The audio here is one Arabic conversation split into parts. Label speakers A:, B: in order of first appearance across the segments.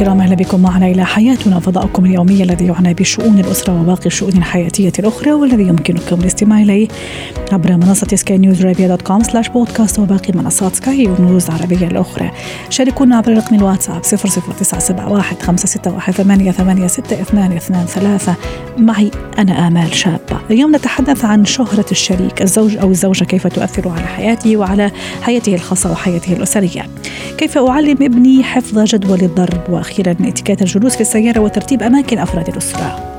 A: الكرام أهلا بكم معنا إلى حياتنا. فضاؤكم اليومي الذي يعنى بشؤون الأسرة وباقي الشؤون الحياتية الأخرى والذي يمكنكم الاستماع إليه عبر منصة سكاي نيوز عربيه dot com slash podcast وباقي منصات سكاي نيوز العربيه الأخرى. شاركونا عبر رقم الواتساب 00971 561 886223 معي أنا آمال شابة. اليوم نتحدث عن شهرة الشريك الزوج أو الزوجة كيف تؤثر على حياتي وعلى حياته الخاصة وحياته الأسرية؟ كيف أعلم ابني حفظ جدول الضرب؟ وأخيرا إتيكيت الجلوس في السيارة وترتيب أماكن أفراد الأسرة.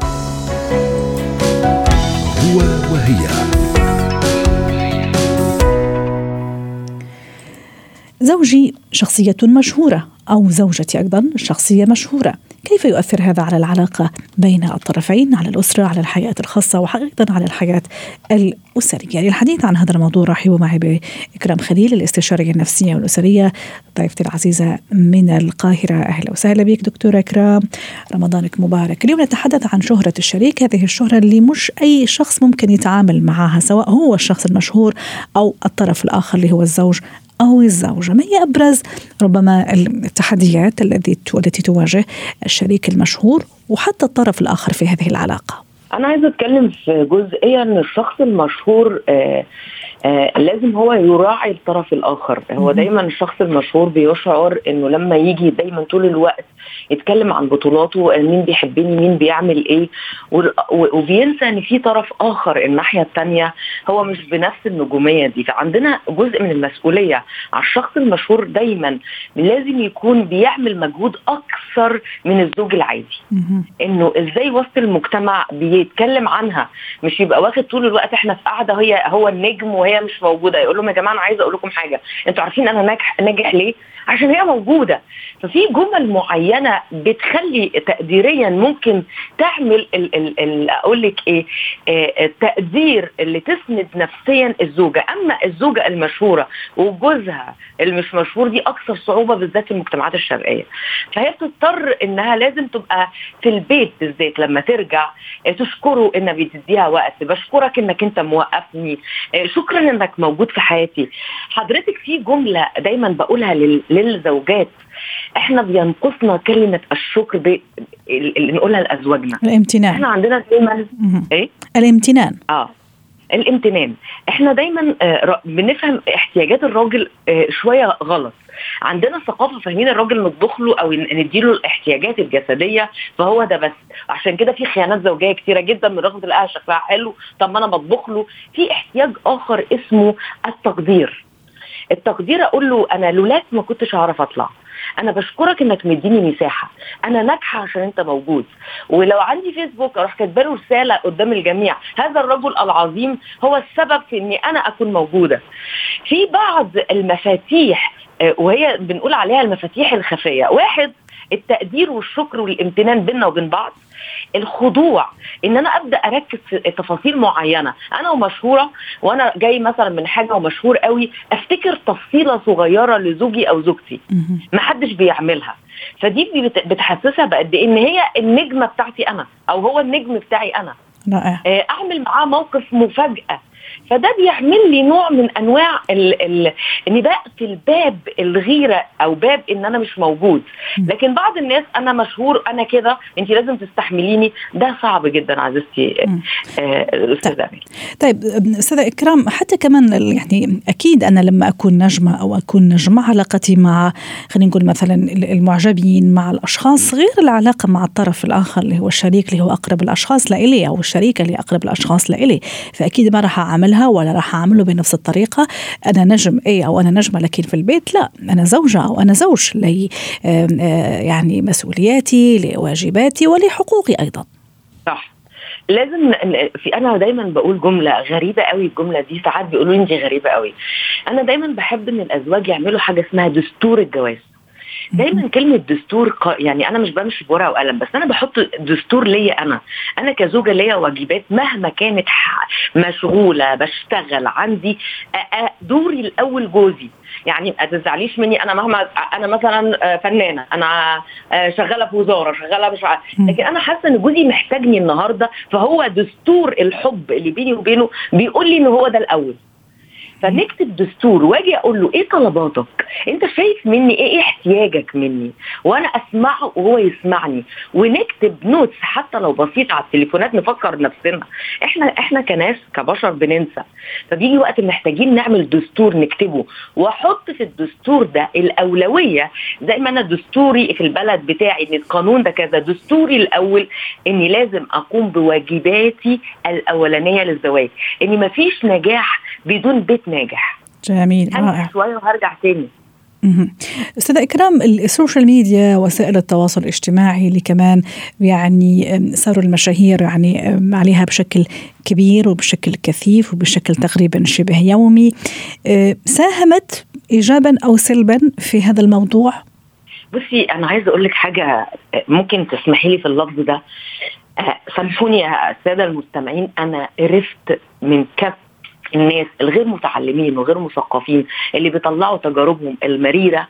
A: هو وهي. زوجي شخصية مشهورة أو زوجتي أيضا شخصية مشهورة. كيف يؤثر هذا على العلاقة بين الطرفين على الأسرة على الحياة الخاصة وحقيقة على الحياة الأسرية؟ للحديث عن هذا الموضوع رحبوا معي بإكرام خليل الاستشارية النفسية والأسرية ضيفتي العزيزة من القاهرة. أهلا وسهلا بك دكتورة إكرام. رمضانك مبارك. اليوم نتحدث عن شهرة الشريك. هذه الشهرة اللي مش أي شخص ممكن يتعامل معها سواء هو الشخص المشهور أو الطرف الآخر اللي هو الزوج أو الزوجة ما هي أبرز ربما التحديات التي التي تواجه الشريك المشهور وحتى الطرف الآخر في هذه العلاقة؟
B: أنا عايزة أتكلم في جزئية أن الشخص المشهور آه آه لازم هو يراعي الطرف الآخر. هو دايما الشخص المشهور بيشعر إنه لما يجي دايما طول الوقت يتكلم عن بطولاته مين بيحبني مين بيعمل إيه وبينسى إن في طرف آخر الناحية الثانية هو مش بنفس النجومية دي. فعندنا جزء من المسؤولية على الشخص المشهور دايما لازم يكون بيعمل مجهود أكثر من الزوج العادي. إنه إزاي وسط المجتمع بيتكلم عنها مش يبقى واخد طول الوقت إحنا في قاعدة هي هو النجم وهي مش موجودة. يقول لهم يا جماعة أنا عايزة أقول لكم حاجة أنتوا عارفين أنا ناجح ناجح ليه؟ عشان هي موجودة. ففي جمل معينة بتخلي تقديريا ممكن تعمل ال ال ال أقول لك إيه آه التقدير اللي تسند نفسيا الزوجة. أما الزوجة المشهورة وجوزها المش مشهور دي أكثر صعوبة بالذات في المجتمعات الشرقية. فهي بتضطر إنها لازم تبقى في البيت بالذات لما ترجع آه تشكره إنها بتديها وقت. بشكرك إنك أنت موقفني. آه شكرا إنك موجود في حياتي. حضرتك في جملة دايما بقولها للزوجات. إحنا بينقصنا كلمة الشكر ب... اللي نقولها لأزواجنا.
A: الامتنان.
B: إحنا عندنا دايما
A: إيه؟ الامتنان.
B: آه. الامتنان. إحنا دايما آه بنفهم احتياجات الراجل آه شوية غلط. عندنا ثقافة فاهمين الراجل نطبخ له أو نديله الاحتياجات الجسدية فهو ده بس. عشان كده في خيانات زوجية كتيرة جدا من رغم تلاقيها شكلها حلو. طب ما أنا بطبخ له. في احتياج آخر اسمه التقدير. التقدير أقول له أنا لولاك ما كنتش هعرف أطلع. أنا بشكرك إنك مديني مساحة. أنا ناجحة عشان أنت موجود. ولو عندي فيسبوك أروح كاتبة له رسالة قدام الجميع. هذا الرجل العظيم هو السبب في إني أنا أكون موجودة. في بعض المفاتيح وهي بنقول عليها المفاتيح الخفية. واحد التقدير والشكر والامتنان بيننا وبين بعض الخضوع إن أنا أبدأ أركز في تفاصيل معينة. أنا ومشهورة وأنا جاي مثلا من حاجة ومشهور قوي أفتكر تفصيلة صغيرة لزوجي أو زوجتي. ما حدش بيعملها. فدي بتحسسها بقد إيه إن هي النجمة بتاعتي أنا أو هو النجم بتاعي أنا.
A: رائع
B: أعمل معاه موقف مفاجأة. فده بيعمل لي نوع من أنواع ال ال إن بقفل باب الغيرة أو باب إن أنا مش موجود. لكن بعض الناس أنا مشهور أنا كده أنت لازم تستحمليني. ده صعب جدا عزيزتي
A: أستاذة طيب. طيب أستاذة إكرام حتى كمان يعني أكيد أنا لما أكون نجمة أو أكون نجمة علاقتي مع خلينا نقول مثلا المعجبين مع الأشخاص غير العلاقة مع الطرف الآخر اللي هو الشريك اللي هو أقرب الأشخاص لإلي أو الشريكة اللي أقرب الأشخاص لإلي. فأكيد ما راح أعملها ولا راح أعمله بنفس الطريقة؟ أنا نجم إيه أو أنا نجمة لكن في البيت لا أنا زوجة أو أنا زوج لي يعني مسؤولياتي لواجباتي ولحقوقي أيضا.
B: صح. لازم في أنا دايما بقول جملة غريبة قوي الجملة دي ساعات بيقولوا انت غريبة قوي. أنا دايما بحب إن الأزواج يعملوا حاجة اسمها دستور الجواز. دايما كلمة دستور يعني أنا مش بمشي بورقة وقلم بس أنا بحط دستور ليا أنا. أنا كزوجة ليا واجبات مهما كانت مشغولة بشتغل عندي دوري الأول جوزي. يعني ما تزعليش مني أنا مهما أنا مثلا فنانة أنا شغالة في وزارة شغالة مش لكن أنا حاسة إن جوزي محتاجني النهارده فهو دستور الحب اللي بيني وبينه بيقول لي إن هو ده الأول. فنكتب دستور واجي أقول له إيه طلباتك؟ أنت شايف مني إيه, إيه احتياجك مني؟ وأنا أسمعه وهو يسمعني. ونكتب notes حتى لو بسيط على التليفونات نفكر نفسنا. إحنا إحنا كناس كبشر بننسى. فبيجي وقت محتاجين نعمل دستور نكتبه. وأحط في الدستور ده الأولوية زي ما أنا دستوري في البلد بتاعي إن القانون ده كذا. دستوري الأول إني لازم أقوم بواجباتي الأولانية للزواج. إني مفيش نجاح بدون بيت ناجح.
A: جميل
B: رائع. شوية وهرجع تاني.
A: أستاذة إكرام ال social media وسائل التواصل الاجتماعي اللي كمان يعني صاروا المشاهير يعني عليها بشكل كبير وبشكل كثيف وبشكل تقريبا شبه يومي. أه، ساهمت إيجابا أو سلبا في هذا الموضوع؟
B: بصي أنا عايزة أقول لك حاجة ممكن تسمحي لي في اللفظ ده. أه، سامحوني يا السادة المستمعين أنا قرفت من كف الناس الغير متعلمين وغير مثقفين اللي بيطلعوا تجاربهم المريرة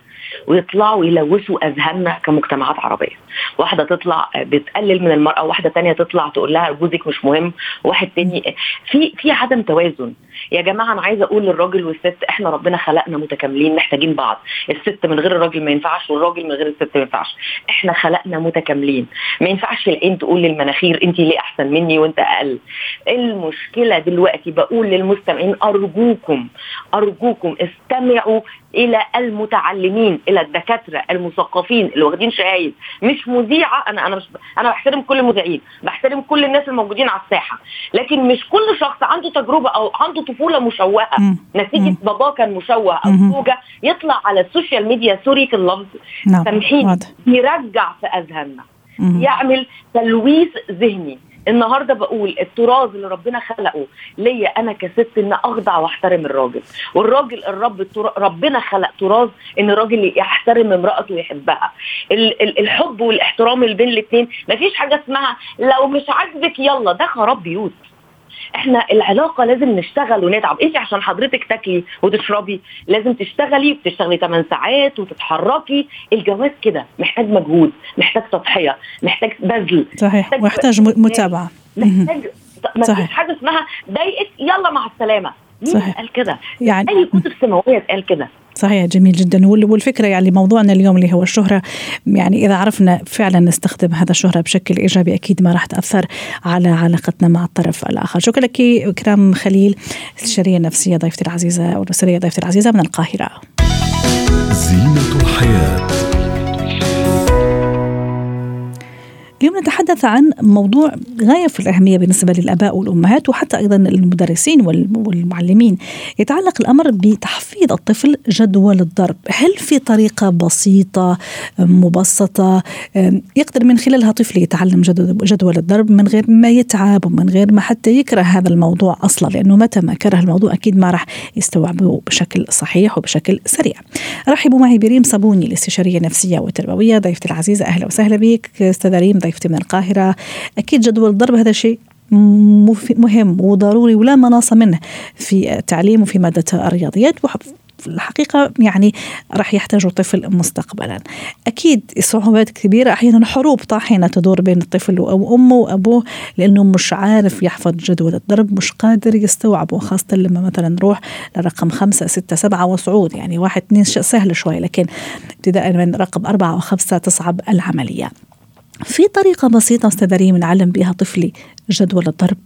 B: ويطلعوا يلوثوا أذهاننا كمجتمعات عربية. واحدة تطلع بتقلل من المرأة واحدة تانية تطلع تقول لها جوزك مش مهم. واحد تاني في في عدم توازن. يا جماعة أنا عايزة أقول للراجل والست إحنا ربنا خلقنا متكاملين محتاجين بعض. الست من غير الراجل ما ينفعش والراجل من غير الست ما ينفعش. إحنا خلقنا متكاملين. ما ينفعش العين تقول للمناخير أنت ليه أحسن مني وأنت أقل؟ المشكلة دلوقتي بقول للمستمعين أرجوكم أرجوكم استمعوا إلى المتعلمين إلى الدكاترة المثقفين اللي واخدين شهايد. مش مذيعة أنا أنا مش أنا بحترم كل المذيعين بحترم كل الناس الموجودين على الساحة. لكن مش كل شخص عنده تجربة أو عنده طفولة مشوهة. نتيجة باباه كان مشوه أو زوجة يطلع على ال social media sorry في اللفظ نعم. سامحيني يرجع في أذهاننا. يعمل تلويث ذهني. النهارده بقول التراث اللي ربنا خلقه ليا أنا كست ان اخضع واحترم الراجل. والراجل الرب ربنا خلق تراث ان الراجل يحترم امرأته ويحبها. الحب والاحترام اللي بين الاثنين مفيش حاجة اسمها لو مش عاجبك يلا ده خراب بيوت. إحنا العلاقة لازم نشتغل ونتعب انت عشان حضرتك تاكلي وتشربي لازم تشتغلي وتشتغلي 8 ساعات وتتحركي. الجواز كده محتاج مجهود محتاج تضحية محتاج بذل
A: صحيح. ويحتاج متابعة.
B: محتاج ما فيش حاجة اسمها ضايقت يلا مع السلامة. مين صحيح. قال كده؟ يعني أي كتب سماوية قال كده.
A: صحيح جميل جدا. والفكرة يعني موضوعنا اليوم اللي هو الشهرة يعني إذا عرفنا فعلا نستخدم هذا الشهرة بشكل إيجابي أكيد ما راح تأثر على علاقتنا مع الطرف الآخر. شكرا لك اكرام خليل استشاريه نفسيه ضيفتي العزيزة والأسرية ضيفتي العزيزة من القاهرة. زينة الحياة. اليوم نتحدث عن موضوع غاية في الأهمية بالنسبة للآباء والأمهات وحتى أيضا المدرسين والمعلمين. يتعلق الأمر بتحفيظ الطفل جدول الضرب. هل في طريقة بسيطة مبسطة؟ يقدر من خلالها طفل يتعلم جدول الضرب من غير ما يتعب ومن غير ما حتى يكره هذا الموضوع أصلا لأنه متى ما كره الموضوع أكيد ما راح يستوعبه بشكل صحيح وبشكل سريع. رحبوا معي بريم صابوني الاستشارية النفسية والتربوية ضيفتي العزيزة أهلا وسهلا بك أستاذة ريم ضيفتي من القاهرة. أكيد جدول الضرب هذا شيء مهم وضروري ولا مناص منه في التعليم وفي مادة الرياضيات. في الحقيقة يعني راح يحتاجه الطفل مستقبلا. أكيد صعوبات كبيرة. أحيانا حروب طاحنة تدور بين الطفل أو أمه وأبوه لأنه مش عارف يحفظ جدول الضرب مش قادر يستوعبه خاصة لما مثلا نروح لرقم خمسة ستة سبعة وصعود. يعني واحد اثنين سهل شوي لكن ابتداء من رقم أربعة وخمسة تصعب العملية. في طريقة بسيطة أستاذ ريم نعلم بها طفلي جدول الضرب.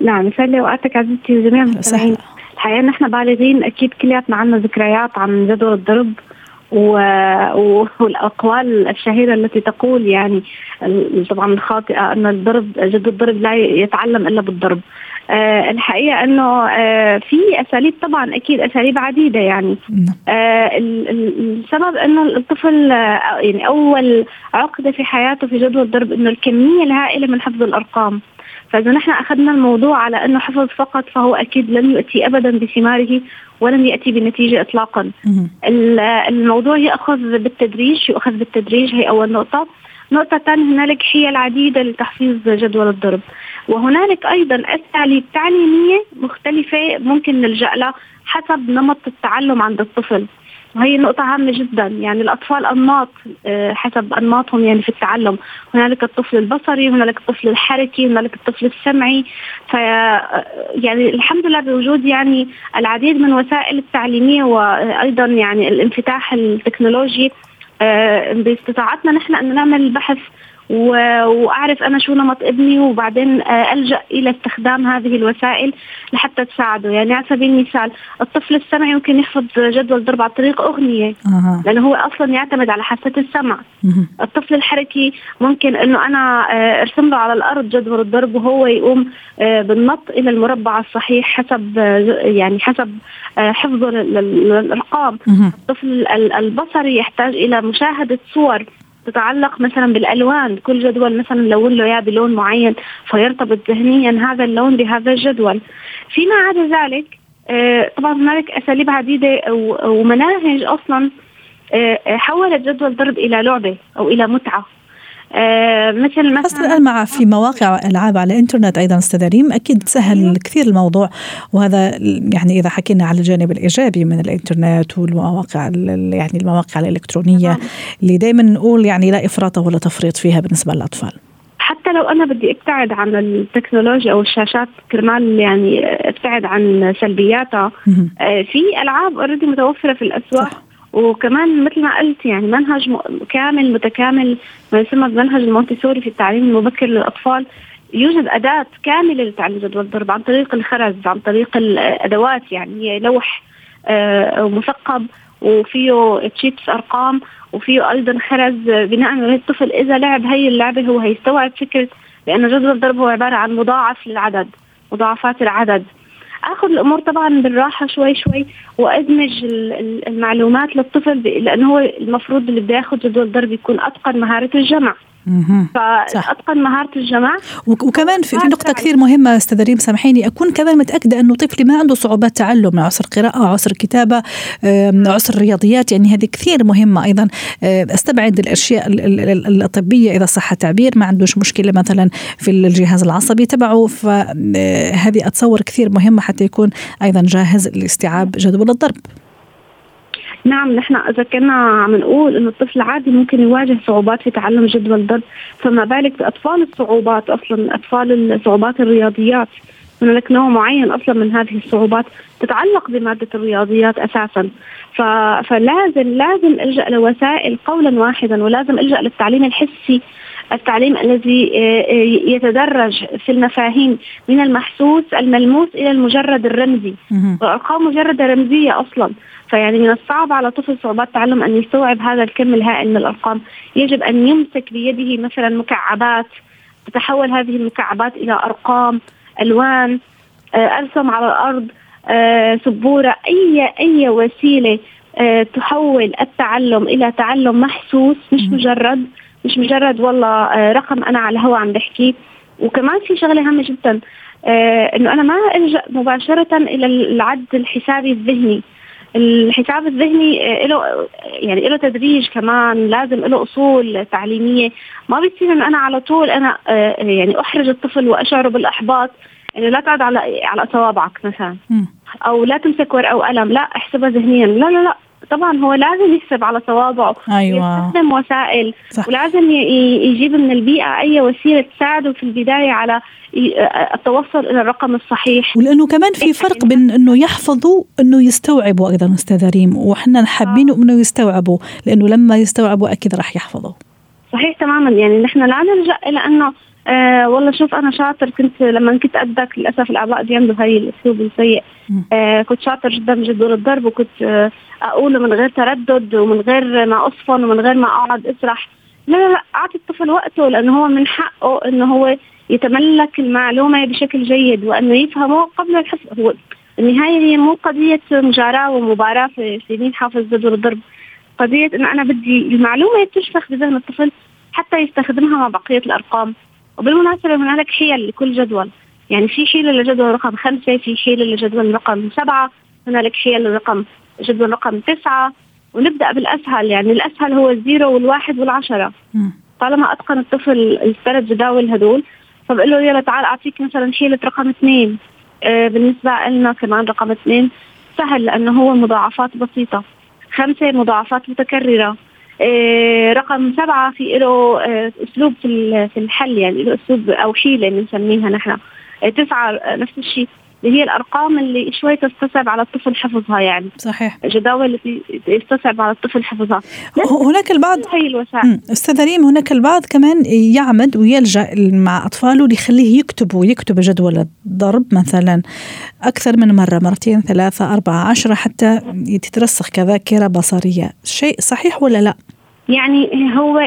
C: نعم يسعد لي وقتك عزيزتي وجميع المستمعين. الحقيقة نحن بالغين أكيد كلياتنا عندنا ذكريات عن جدول الضرب و... والأقوال الشهيرة التي تقول يعني طبعا الخاطئة أن الضرب جد الضرب لا يتعلم إلا بالضرب. آه الحقيقة إنه آه في أساليب طبعا أكيد أساليب عديدة يعني نعم. آه السبب إنه الطفل آه يعني أول عقدة في حياته في جدول الضرب إنه الكمية الهائلة من حفظ الأرقام فإذا نحن أخذنا الموضوع على إنه حفظ فقط فهو أكيد لن ياتي ابدا بثماره ولم يأتي بنتيجة اطلاقا. الموضوع يأخذ بالتدريج يؤخذ بالتدريج هي أول نقطة. نقطة ثانية هنالك حيل عديدة لتحفيظ جدول الضرب. وهنالك أيضا أساليب تعليمية مختلفة ممكن نلجأ لها حسب نمط التعلم عند الطفل. وهي نقطة هامة جدا. يعني الأطفال أنماط آه، حسب أنماطهم يعني في التعلم. هنالك الطفل البصري هنالك الطفل الحركي هنالك الطفل السمعي. ف آه، يعني الحمد لله بوجود يعني العديد من وسائل التعليمية وأيضا يعني الانفتاح التكنولوجي. باستطاعتنا نحن أن نعمل بحث وأعرف أنا شو نمط ابني وبعدين آه، ألجأ إلى استخدام هذه الوسائل لحتى تساعده. يعني على سبيل المثال الطفل السمعي يمكن يحفظ جدول ضرب عن طريق أغنية أه. لأنه هو أصلا يعتمد على حاسه السمع. الطفل الحركي ممكن إنه أنا آه، أرسم له على الأرض جدول الضرب وهو يقوم آه، بالنط إلى المربع الصحيح حسب يعني حسب حفظه للأرقام. الطفل البصري يحتاج إلى مشاهدة صور. تتعلق مثلا بالألوان كل جدول مثلا لون له إياه بلون معين فيرتبط ذهنيا هذا اللون بهذا الجدول. فيما عدا ذلك آه، طبعا هنالك أساليب عديدة ومناهج أصلا آه، حولت جدول ضرب إلى لعبة أو إلى
A: متعة. مثل مثلا الآن مع في مواقع ألعاب على الإنترنت أيضا أستاذ ريم أكيد سهل أيوه. كثير الموضوع. وهذا يعني إذا حكينا على الجانب الإيجابي من الإنترنت والمواقع يعني المواقع الإلكترونية اللي دائما نقول يعني لا إفراط ولا تفريط فيها بالنسبة للأطفال.
C: حتى لو أنا بدي أبتعد عن التكنولوجيا أو الشاشات كرمال يعني أبتعد عن سلبياتها آه، في ألعاب already متوفرة في الأسواق. صح. وكمان مثل ما قلت يعني منهج كامل متكامل ما يسمى بمنهج المونتيسوري في التعليم المبكر للأطفال. يوجد أداة كاملة لتعليم جدول الضرب عن طريق الخرز عن طريق الأدوات يعني لوح آه، مثقب وفيه تشيتس أرقام وفيه أيضا خرز. بناء على الطفل إذا لعب هي اللعبة هو هيستوعب فكرة لأن جدول الضرب هو عبارة عن مضاعف للعدد مضاعفات العدد. آخذ الأمور طبعا بالراحة شوي شوي وادمج المعلومات للطفل لأنه هو المفروض اللي بده ياخذ جدول ضرب يكون أتقن مهارة الجمع. فاتقن مهارة الجمع
A: وكمان في, في نقطة كثير مهمة أستاذ ريم سامحيني. أكون كمان متأكدة أنه طفلي ما عنده صعوبات تعلم عسر قراءة عسر كتابة عسر رياضيات. يعني هذه كثير مهمة أيضا. أستبعد الأشياء الطبيه إذا صح التعبير ما عندوش مشكلة مثلا في الجهاز العصبي تبعه. فهذه أتصور كثير مهمة حتى يكون أيضا جاهز لاستيعاب جدول الضرب.
C: نعم نحن إذا كنا عم نقول إنه الطفل عادي ممكن يواجه صعوبات في تعلم جدول الضرب فما بالك بأطفال الصعوبات أصلا أطفال صعوبات الرياضيات. هناك نوع معين أصلا من هذه الصعوبات تتعلق بمادة الرياضيات أساسا. ف... فلازم لازم ألجأ لوسائل قولا واحدا ولازم ألجأ للتعليم الحسي التعليم الذي آه، آه، يتدرج في المفاهيم من المحسوس الملموس إلى المجرد الرمزي. وارقام مجرده رمزية أصلا. فيعني من الصعب على طفل صعوبات التعلم أن يستوعب هذا الكم الهائل من الأرقام. يجب أن يمسك بيده مثلا مكعبات تتحول هذه المكعبات إلى أرقام ألوان آه، ارسم على الأرض سبورة أي أي وسيلة تحول التعلم إلى تعلم محسوس مش مجرد مش مجرد والله آه، رقم أنا على الهواء عم بحكي. وكمان في شغلة هامة جدا آه، إنه أنا ما ألجأ مباشرة إلى العد الحسابي الذهني. الحساب الذهني آه، له يعني له تدريج كمان لازم له أصول تعليمية. ما بيصير انه أنا على طول أنا يعني أحرج الطفل وأشعره بالأحباط. انه لا تقعد على على صوابعك مثلا. أو لا تمسك ورقة وقلم لا احسبها ذهنيا. لا لا لا. طبعا هو لازم يحسب على صوابعه
A: أيوة.
C: يستخدم وسائل صح. ولازم يجيب من البيئة أي وسيلة تساعده في البداية على التوصل إلى الرقم الصحيح
A: ولأنه كمان في فرق بين أنه يحفظوا أنه يستوعبوا أيضا أستاذ ريم وإحنا حابين أنه يستوعبوا لأنه لما يستوعبوا أكيد راح يحفظوا
C: صحيح تماما يعني نحن لا نلجأ إلى أنه آه والله شوف أنا شاطر. كنت لما كنت ادك للأسف الاباء بيعملوا هاي الأسلوب السيء. آه كنت شاطر جدا بجدول الضرب وكنت آه اقوله من غير تردد ومن غير ما أصفن ومن غير ما أقعد أسرح. لا لا لا أعطي الطفل وقته لأنه هو من حقه إنه هو يتملك المعلومة بشكل جيد وإنه يفهمه قبل الحفظ هو النهاية هي مو قضية مجاراة ومباراة في مين حافظ جدول الضرب. قضية انه أنا بدي المعلومة تشفخ بذهن الطفل حتى يستخدمها مع بقية الأرقام. وبالمناسبة هنالك حيل لكل جدول. يعني في حيلة لجدول رقم خمسة في حيلة لجدول رقم سبعة هنالك حيل لرقم جدول رقم تسعة. ونبدأ بالأسهل يعني الأسهل هو الزيرو والواحد والعشرة. طالما أتقن الطفل الثلاث جداول هدول فبقول له يلا تعال أعطيك مثلا حيلة رقم اثنين. آه بالنسبة لنا كمان رقم اثنين سهل لأنه هو مضاعفات بسيطة. خمسة مضاعفات متكررة. رقم سبعة في له آه أسلوب في الحل يعني له أسلوب أو حيلة بنسميها نحن. آه تسعة نفس الشيء. اللي هي الأرقام اللي شوي تستصعب على الطفل حفظها يعني.
A: صحيح.
C: جداول اللي يستصعب على الطفل حفظها.
A: هناك البعض
C: هي الوسائل.
A: أستاذ ريم هناك البعض كمان يعمد ويلجأ مع أطفاله ليخليه يكتب ويكتب جدول الضرب مثلا أكثر من مرة مرتين ثلاثة أربعة عشرة حتى تترسخ كذاكرة بصرية. شيء صحيح ولا لا؟
C: يعني هو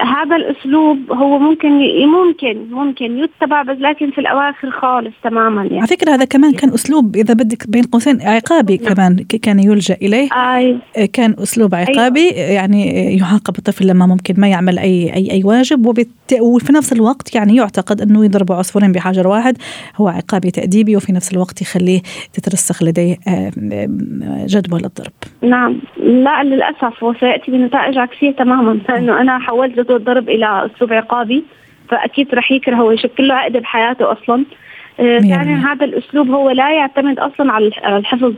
C: هذا الأسلوب هو ممكن ممكن ممكن يتبع بس لكن في الأواخر خالص تماما يعني
A: على فكرة هذا كمان كان أسلوب إذا بدك بين قوسين عقابي نعم. كمان كان يلجأ إليه
C: آي.
A: كان أسلوب عقابي أيوة. يعني يعاقب الطفل لما ممكن ما يعمل أي أي أي واجب وفي نفس الوقت يعني يعتقد أنه يضرب عصفورين بحجر واحد هو عقابي تأديبي وفي نفس الوقت يخليه تترسخ لديه جدول الضرب
C: نعم لا للأسف وسياتي بنتائج عكسيه تماما لأنه أنا حولت جدول الضرب إلى أسلوب عقابي فأكيد رح يكره ويشكل له عقدة بحياته أصلا. ثانيا آه هذا الأسلوب هو لا يعتمد أصلا على الحفظ.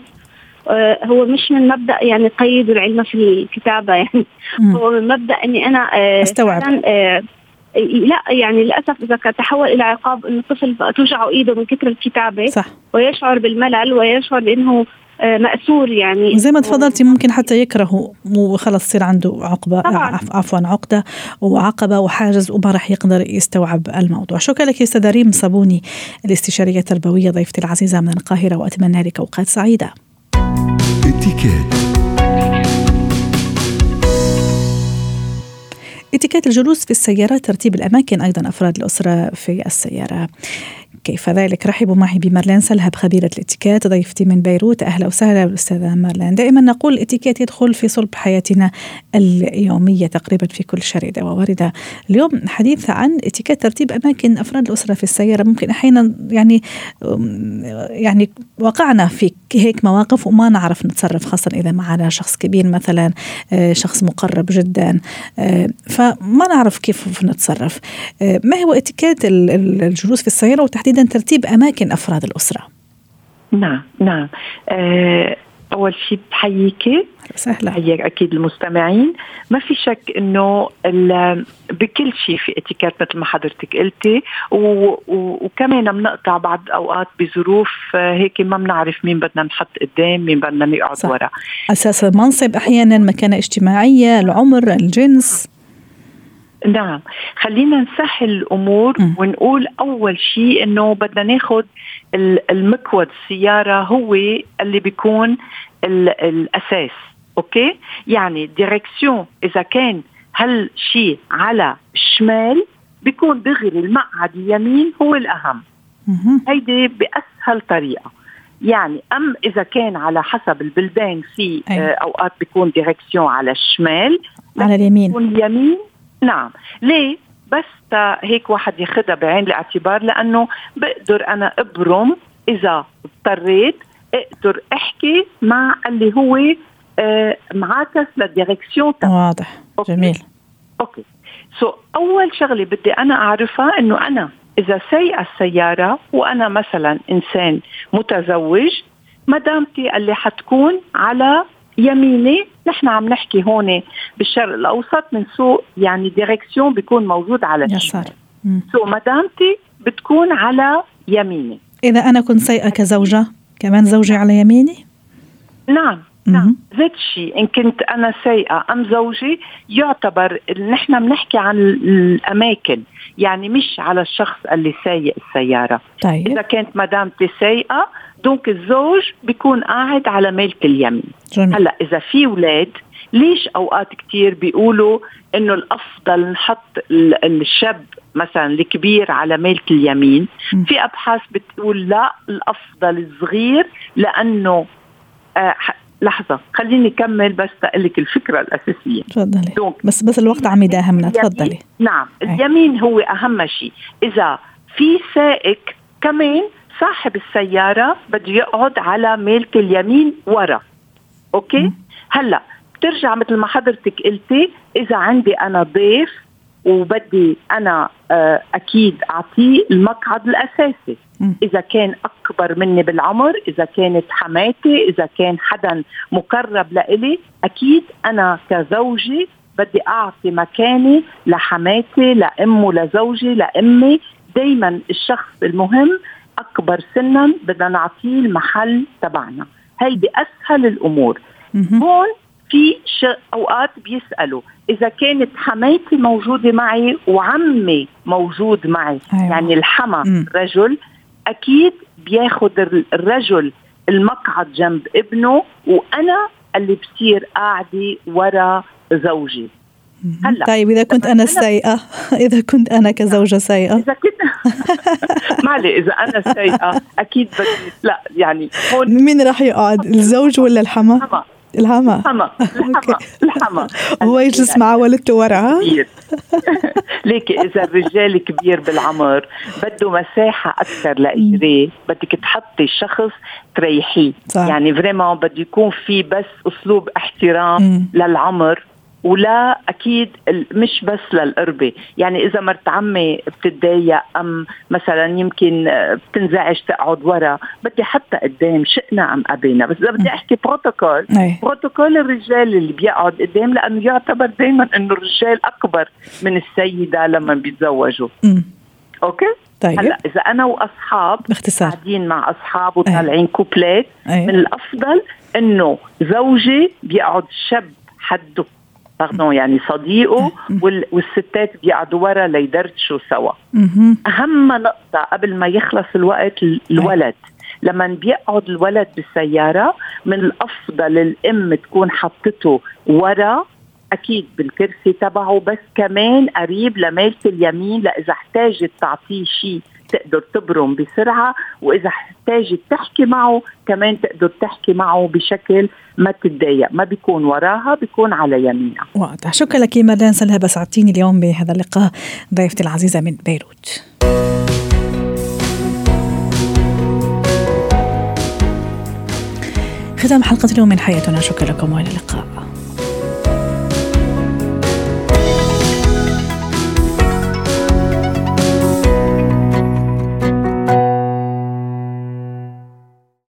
C: آه هو مش من مبدأ يعني قيد العلم في الكتابة يعني. مم. هو من مبدأ إني أنا
A: آه
C: أستوعب. لا يعني للأسف إذا تحول إلى عقاب إنه الطفل توجعه إيده من كثر الكتابة
A: صح.
C: ويشعر بالملل ويشعر بإنه مأسور يعني.
A: زي ما تفضلتي ممكن حتى يكره وخلص يصير عنده عقبة طبعا. عفوا عقدة وعقبة وحاجز وما راح يقدر يستوعب الموضوع. شكرا لك أستاذة ريم صابوني الاستشارية التربوية ضيفتي العزيزة من القاهرة وأتمنى لك أوقات سعيدة. اتيكيت الجلوس في السيارة ترتيب الأماكن أيضا أفراد الأسرة في السيارة. كيف ذلك؟ رحبوا معي بمارلين سلهب خبيرة الإتيكيت ضيفتي من بيروت. أهلا وسهلا بالأستاذة مارلين. دائما نقول الإتيكيت يدخل في صلب حياتنا اليومية تقريبا في كل شردة وواردة اليوم حديث عن إتيكيت ترتيب أماكن أفراد الأسرة في السيارة. ممكن أحيانا يعني يعني وقعنا في هيك مواقف وما نعرف نتصرف خاصة إذا معنا شخص كبير مثلا شخص مقرب جدا. فما نعرف كيف نتصرف. ما هو إتيكيت الجلوس في السيارة وتحديدا ترتيب أماكن أفراد الأسرة.
D: نعم نعم. أه أول شيء بحييكي
A: سهلا
D: بحييك أكيد المستمعين. ما في شك إنه بكل شيء في اتيكيت مثل ما حضرتك قلتي وكمان بنقطع بعض الاوقات بظروف آه، هيك ما بنعرف مين بدنا نحط قدام مين بدنا نقعد ورا.
A: أساس المنصب أحيانا مكانة اجتماعية العمر الجنس.
D: نعم. خلينا نسهل الأمور م. ونقول أول شيء إنه بدنا ناخذ المقود السيارة هو اللي بيكون الأساس okay؟ يعني direction إذا كان هالشيء على الشمال بيكون دغري المقعد اليمين هو الأهم. هيدي بأسهل طريقة. يعني أم إذا كان على حسب البلدان في أي. آه، أوقات بيكون direction على الشمال
A: على اليمين.
D: اليمين نعم. ليه؟ بس هيك واحد ياخذها بعين الاعتبار لأنه بقدر أنا أبرم إذا اضطريت أقدر أحكي مع اللي هو آه معاكس لل direction
A: واضح. okay. جميل.
D: okay. so, أول شغلة بدي أنا أعرفها إنه أنا إذا سايقه السيارة وأنا مثلا إنسان متزوج مدامتي اللي حتكون على يميني. نحن عم نحكي هون بالشرق الأوسط منسوق يعني direction بيكون موجود على
A: الشمال.
D: so مدامتي بتكون على يميني.
A: إذا أنا كنت سايقة كزوجة كمان زوجي على يميني؟
D: نعم. نعم ذات الشيء إن كنت أنا سايقة أم زوجي يعتبر نحن بنحكي عن الأماكن يعني مش على الشخص اللي سايق السيارة
A: طيب.
D: إذا كانت مدامتي سايقة donc الزوج بيكون قاعد على ميلك اليمين
A: جميل.
D: هلأ إذا في أولاد ليش أوقات كتير بيقولوا إنه الأفضل نحط الشاب مثلا الكبير على ميلك اليمين م. في أبحاث بتقول لا الأفضل الصغير لأنه آه لحظة خليني أكمل بس لك الفكرة الأساسية.
A: تفضلي. بس بس الوقت عم يداهمنا. تفضلي.
D: نعم اليمين هو أهم شيء. إذا في سائق كمان صاحب السيارة بده يقعد على ميلة اليمين ورا. أوكي؟ هلأ بترجع مثل ما حضرتك قلتي إذا عندي أنا ضيف وبدي أنا آه، أكيد أعطيه المقعد الأساسي. إذا كان أكبر مني بالعمر. إذا كانت حماتي إذا كان حدا مقرب لإلي أكيد أنا كزوجي بدي أعطي مكاني لحماتي لأمه لزوجي لأمي. دائما الشخص المهم أكبر سنا بدنا نعطيه المحل تبعنا. هيدي أسهل الأمور. هون في أوقات بيسألوا إذا كانت حماتي موجودة معي وعمي موجود معي أيوة. يعني الحما رجل أكيد بياخذ الرجل المقعد جنب ابنه وأنا اللي بصير قاعدة ورا زوجي.
A: هلا. طيب إذا كنت أنا سيئة. إذا كنت أنا كزوجة سيئة.
D: إذا كنت معلي إذا أنا سيئة أكيد بدي لا يعني
A: هون مين راح يقعد؟ الزوج ولا الحما؟ الحما.
D: الحما. الحما الحما.
A: هو يجلس مع والدته ورا
D: ليكي إذا الرجال كبير بالعمر بده مساحة أكثر لاجريه بدك تحطي شخص تريحيه. يعني فريمون بده يكون في بس أسلوب احترام للعمر. ولا أكيد مش بس للقربة. يعني إذا مرت عمي بتتضايق أم مثلا يمكن بتنزعج تقعد ورا بدي حطها قدام شئنا ام ابينا بس إذا بدي أحكي بروتوكول بروتوكول الرجال اللي بيقعد قدام لأنه يعتبر دائما إنه الرجال أكبر من السيدة لما بيتزوجوا. okay؟ طيب. هلأ إذا أنا وأصحاب باختصار. قاعدين مع أصحاب وطالعين كوبلات من الأفضل إنه زوجي بيقعد شب حده باردون يعني صديقه والستات بيقعدوا ورا ليدردشوا سوا. أهم نقطة قبل ما يخلص الوقت الولد. لما بيقعد الولد بالسيارة من الأفضل الأم تكون حطته ورا أكيد بالكرسي تبعه بس كمان قريب لميلة اليمين لإذا احتاجت تعطيه شيء تقدر تبرم بسرعة وإذا احتاجت تحكي معه كمان تقدر تحكي معه بشكل ما تتضايق ما بيكون وراها بيكون على يمينها.
A: واضح. شكرا لك مدام سلهى سعدتيني اليوم بهذا اللقاء ضيفتي العزيزة من بيروت. ختام حلقة اليوم من حياتنا. شكرا لكم وإلى اللقاء.